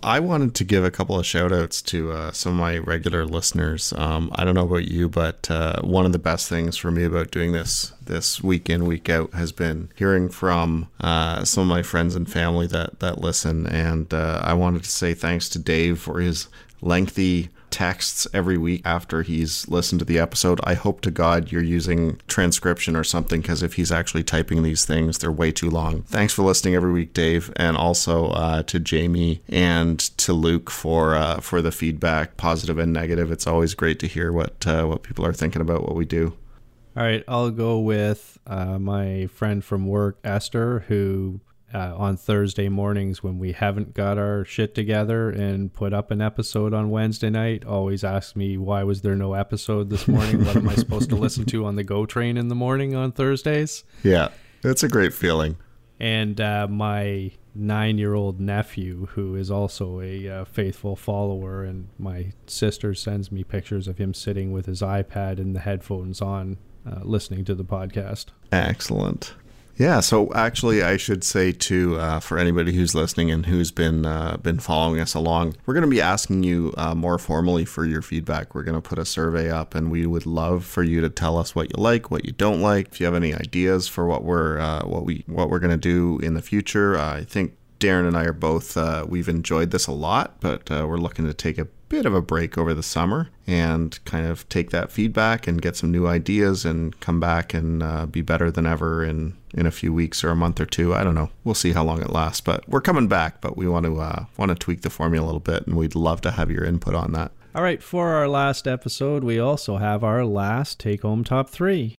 I wanted to give a couple of shout outs to uh, some of my regular listeners. Um, I don't know about you, but uh, one of the best things for me about doing this this week in week out has been hearing from uh, some of my friends and family that that listen. And uh, I wanted to say thanks to Dave for his lengthy texts every week after he's listened to the episode. I hope to God you're using transcription or something because if he's actually typing these things, they're way too long. Thanks for listening every week, Dave, and also uh, to Jamie and to Luke for uh, for the feedback, positive and negative. It's always great to hear what uh, what people are thinking about what we do. All right, I'll go with uh, my friend from work, Esther, who uh, on Thursday mornings when we haven't got our shit together and put up an episode on Wednesday night, always asks me why was there no episode this morning? what am I supposed to listen to on the GO train in the morning on Thursdays? Yeah, it's a great feeling. And uh, my nine-year-old nephew, who is also a uh, faithful follower, and my sister sends me pictures of him sitting with his iPad and the headphones on, uh, listening to the podcast. Excellent. Yeah, so actually, I should say too, uh, for anybody who's listening and who's been uh, been following us along, we're going to be asking you uh, more formally for your feedback. We're going to put a survey up, and we would love for you to tell us what you like, what you don't like. If you have any ideas for what we're uh, what we what we're going to do in the future, uh, I think Darren and I are both uh, we've enjoyed this a lot, but we're looking to take a bit of a break over the summer and kind of take that feedback and get some new ideas and come back and uh, be better than ever in in a few weeks or a month or two. I don't know. We'll see how long it lasts, but we're coming back. But we want to uh, want to tweak the formula a little bit, and we'd love to have your input on that. All right, for our last episode, we also have our last take home top three.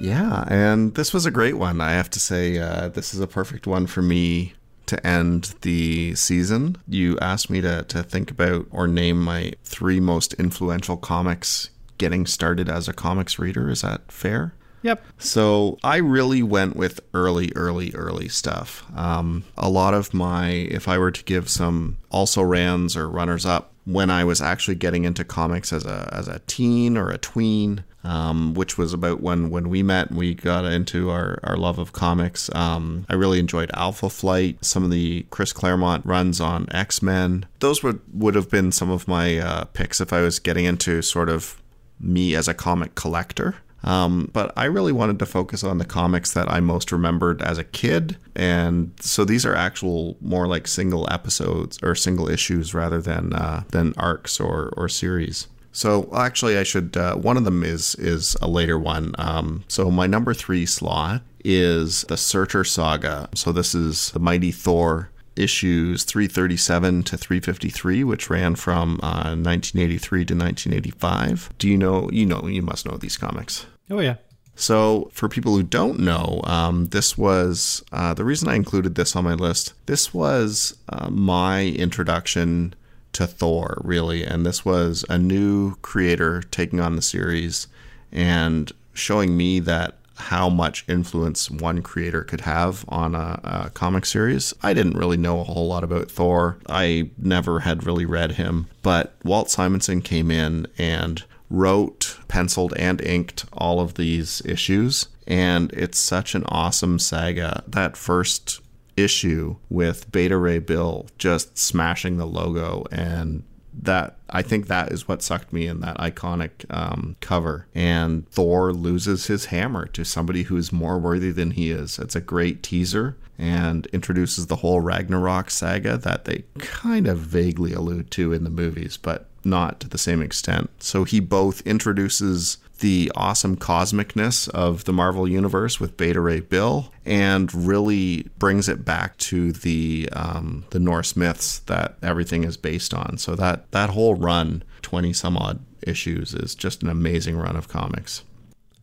Yeah, and this was a great one. I have to say, uh, this is a perfect one for me to end the season, you asked me to, to think about or name my three most influential comics getting started as a comics reader. Is that fair? Yep. So I really went with early, early, early stuff. Um, a lot of my, if I were to give some also rans or runners up, when I was actually getting into comics as a as a teen or a tween, um, which was about when when we met and we got into our, our love of comics. Um, I really enjoyed Alpha Flight, some of the Chris Claremont runs on X Men. Those would would have been some of my uh, picks if I was getting into sort of me as a comic collector. Um, but I really wanted to focus on the comics that I most remembered as a kid. And so these are actual more like single episodes or single issues rather than uh, than arcs or, or series. So actually, I should. Uh, one of them is is a later one. Um, so my number three slot is the Surtur Saga. So this is the Mighty Thor issues 337 to 353, which ran from uh, 1983 to 1985. Do you know? You know, you must know these comics. Oh yeah. So, for people who don't know, um, this was uh, the reason I included this on my list. This was uh, my introduction to Thor, really, and this was a new creator taking on the series and showing me that how much influence one creator could have on a, a, comic series. I didn't really know a whole lot about Thor. I never had really read him, but Walt Simonson came in and wrote, penciled, and inked all of these issues. And it's such an awesome saga. That first issue with Beta Ray Bill just smashing the logo and that I think that is what sucked me in that iconic um, cover. And Thor loses his hammer to somebody who is more worthy than he is. It's a great teaser and introduces the whole Ragnarok saga that they kind of vaguely allude to in the movies, but not to the same extent. So he both introduces the awesome cosmicness of the Marvel Universe with Beta Ray Bill, and really brings it back to the um, the Norse myths that everything is based on. So that that whole run, twenty some odd issues, is just an amazing run of comics.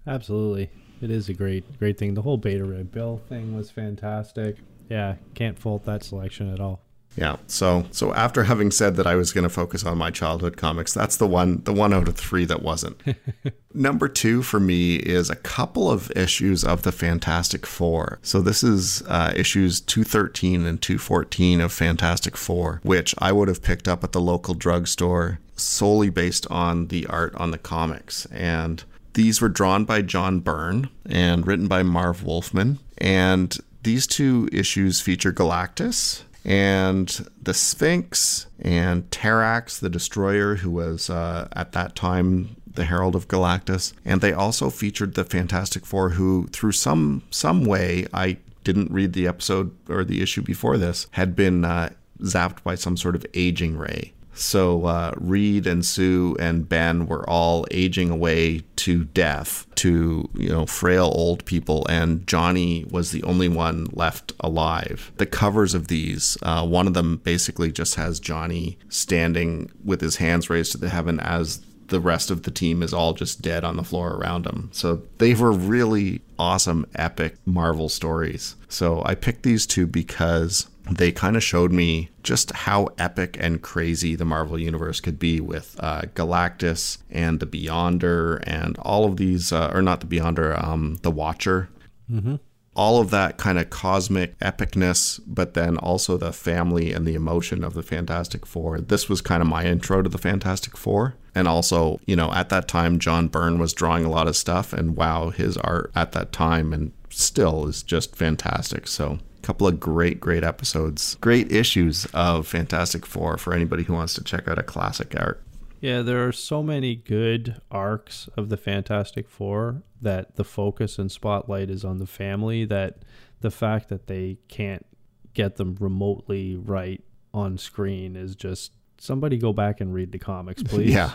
Absolutely, it is a great great thing. The whole Beta Ray Bill thing was fantastic. Yeah, can't fault that selection at all. Yeah. So so after having said that I was going to focus on my childhood comics, that's the one the one out of three that wasn't. Number two for me is a couple of issues of the Fantastic Four. So this is uh, issues 213 and 214 of Fantastic Four, which I would have picked up at the local drugstore solely based on the art on the comics. And these were drawn by John Byrne and written by Marv Wolfman. And these two issues feature Galactus, and the Sphinx and Terrax, the destroyer, who was uh, at that time the Herald of Galactus, and they also featured the Fantastic Four, who through some some way I didn't read the episode or the issue before this had been uh, zapped by some sort of aging ray. So uh, Reed and Sue and Ben were all aging away to death, to you know frail old people, and Johnny was the only one left alive. The covers of these, uh, one of them basically just has Johnny standing with his hands raised to the heaven as the rest of the team is all just dead on the floor around him. So they were really awesome, epic Marvel stories. So I picked these two because they kind of showed me just how epic and crazy the Marvel Universe could be with uh, Galactus and the Beyonder and all of these, uh, or not the Beyonder, um, the Watcher. Mm-hmm. All of that kind of cosmic epicness, but then also the family and the emotion of the Fantastic Four. This was kind of my intro to the Fantastic Four. And also, you know, at that time, John Byrne was drawing a lot of stuff, and wow, his art at that time and still is just fantastic. So, a couple of great, great episodes, great issues of Fantastic Four for anybody who wants to check out a classic art. Yeah, there are so many good arcs of the Fantastic Four that the focus and spotlight is on the family that the fact that they can't get them remotely right on screen is just somebody go back and read the comics, please. yeah.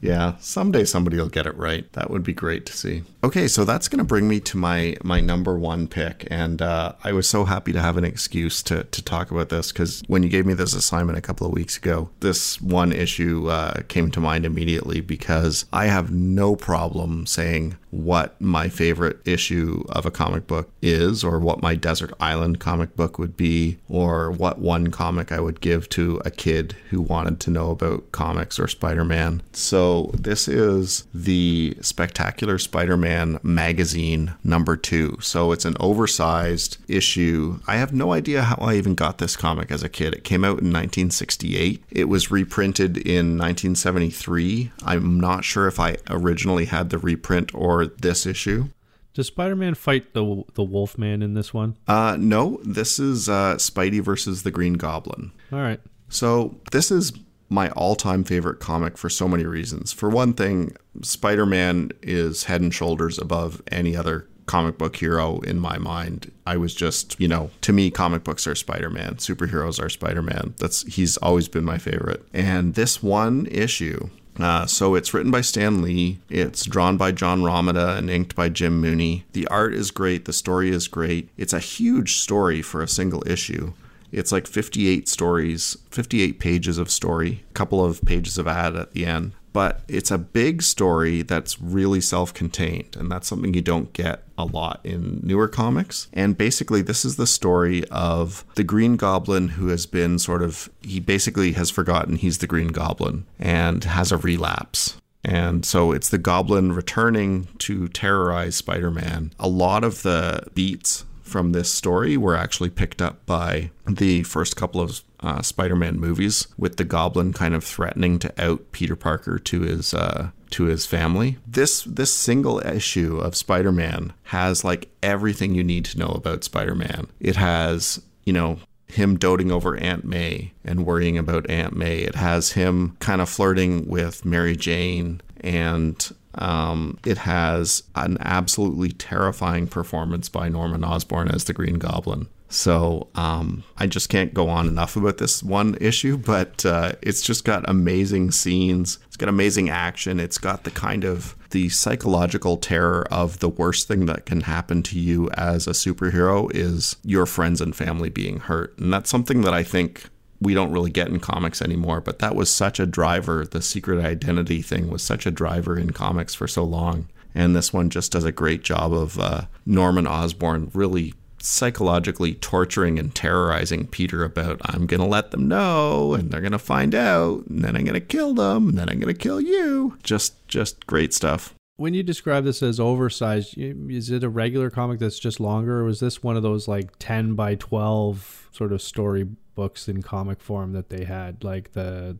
Yeah, someday somebody will get it right. That would be great to see. Okay, so that's going to bring me to my my number one pick, and uh, I was so happy to have an excuse to to talk about this because when you gave me this assignment a couple of weeks ago, this one issue uh, came to mind immediately because I have no problem saying what my favorite issue of a comic book is, or what my Desert Island comic book would be, or what one comic I would give to a kid who wanted to know about comics or Spider Man. So, this is the Spectacular Spider Man magazine number two. So, it's an oversized issue. I have no idea how I even got this comic as a kid. It came out in 1968, it was reprinted in 1973. I'm not sure if I originally had the reprint or this issue. Does Spider-Man fight the the Wolfman in this one? Uh, no, this is uh, Spidey versus the Green Goblin. All right. So this is my all-time favorite comic for so many reasons. For one thing, Spider-Man is head and shoulders above any other comic book hero in my mind. I was just, you know, to me comic books are Spider-Man, superheroes are Spider-Man. That's he's always been my favorite. And this one issue uh, so it's written by Stan Lee. It's drawn by John Romita and inked by Jim Mooney. The art is great. The story is great. It's a huge story for a single issue. It's like 58 stories, 58 pages of story, a couple of pages of ad at the end but it's a big story that's really self contained. And that's something you don't get a lot in newer comics. And basically, this is the story of the Green Goblin who has been sort of, he basically has forgotten he's the Green Goblin and has a relapse. And so it's the goblin returning to terrorize Spider Man. A lot of the beats from this story were actually picked up by the first couple of uh, Spider-Man movies, with the Goblin kind of threatening to out Peter Parker to his uh, to his family. This this single issue of Spider-Man has like everything you need to know about Spider-Man. It has you know him doting over Aunt May and worrying about Aunt May. It has him kind of flirting with Mary Jane and um, it has an absolutely terrifying performance by Norman Osborn as the Green Goblin. So um, I just can't go on enough about this one issue, but uh, it's just got amazing scenes. It's got amazing action. It's got the kind of the psychological terror of the worst thing that can happen to you as a superhero is your friends and family being hurt, and that's something that I think we don't really get in comics anymore. But that was such a driver. The secret identity thing was such a driver in comics for so long. And this one just does a great job of uh, Norman Osborn really psychologically torturing and terrorizing Peter about I'm going to let them know and they're going to find out and then I'm going to kill them and then I'm going to kill you. Just just great stuff. When you describe this as oversized, is it a regular comic that's just longer or was this one of those like 10 by 12 sort of story books in comic form that they had like the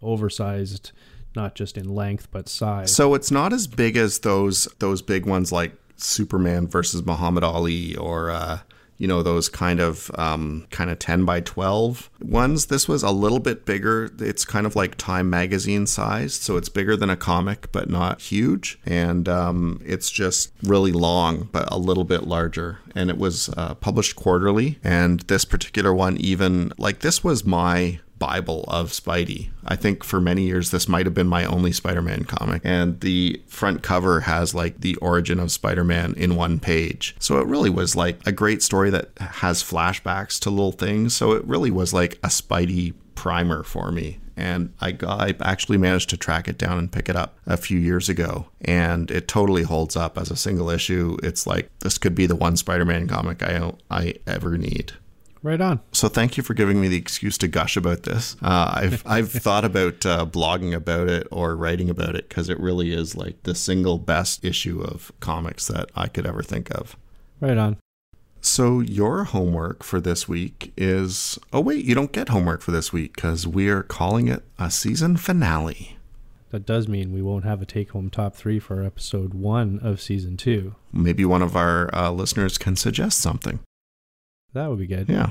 oversized not just in length but size. So it's not as big as those those big ones like Superman versus Muhammad Ali or uh, you know those kind of um, kind of 10 by 12 ones. This was a little bit bigger. It's kind of like time magazine sized so it's bigger than a comic but not huge. And um, it's just really long but a little bit larger. And it was uh, published quarterly. And this particular one even like this was my Bible of Spidey. I think for many years this might have been my only Spider Man comic. And the front cover has like the origin of Spider Man in one page. So it really was like a great story that has flashbacks to little things. So it really was like a Spidey primer for me and I, got, I actually managed to track it down and pick it up a few years ago and it totally holds up as a single issue it's like this could be the one spider-man comic i, I ever need Right on. So thank you for giving me the excuse to gush about this. Uh, I've I've thought about uh, blogging about it or writing about it because it really is like the single best issue of comics that I could ever think of. Right on. So your homework for this week is oh wait you don't get homework for this week because we are calling it a season finale. that does mean we won't have a take home top three for episode one of season two. Maybe one of our uh, listeners can suggest something. That would be good. Yeah.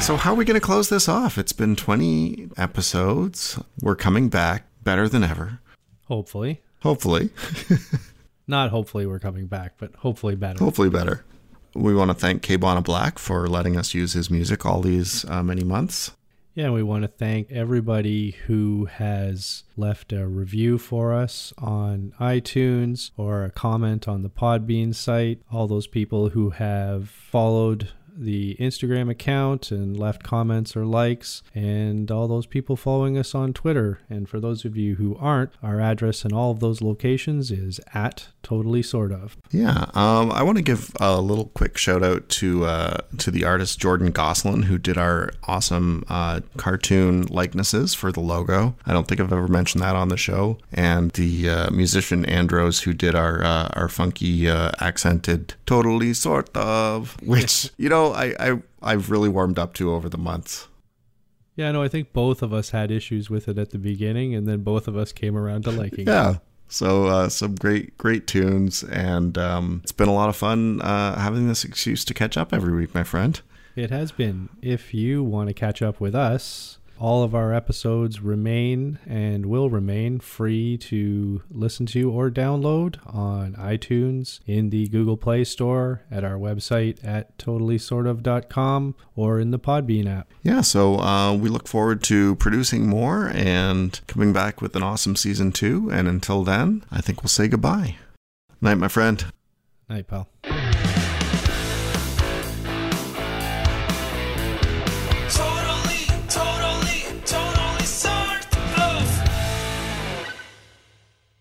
So, how are we going to close this off? It's been 20 episodes. We're coming back better than ever. Hopefully. Hopefully. Not hopefully we're coming back, but hopefully better. Hopefully better. We want to thank Kbana Black for letting us use his music all these uh, many months. Yeah, we want to thank everybody who has left a review for us on iTunes or a comment on the Podbean site. All those people who have followed the Instagram account and left comments or likes, and all those people following us on Twitter. And for those of you who aren't, our address in all of those locations is at totally sort of. Yeah, um, I want to give a little quick shout out to uh, to the artist Jordan Goslin who did our awesome uh, cartoon likenesses for the logo. I don't think I've ever mentioned that on the show, and the uh, musician Andros who did our uh, our funky uh, accented totally sort of, which you know I, I I've really warmed up to over the months. Yeah, no, I think both of us had issues with it at the beginning, and then both of us came around to liking Yeah. it. So uh, some great, great tunes, and um, it's been a lot of fun uh, having this excuse to catch up every week, my friend. It has been. If you want to catch up with us, all of our episodes remain and will remain free to listen to or download on iTunes, in the Google Play Store, at our website at totallysortof.com, or in the Podbean app. Yeah, so uh, we look forward to producing more and coming back with an awesome season two. And until then, I think we'll say goodbye. Night, my friend. Night, pal.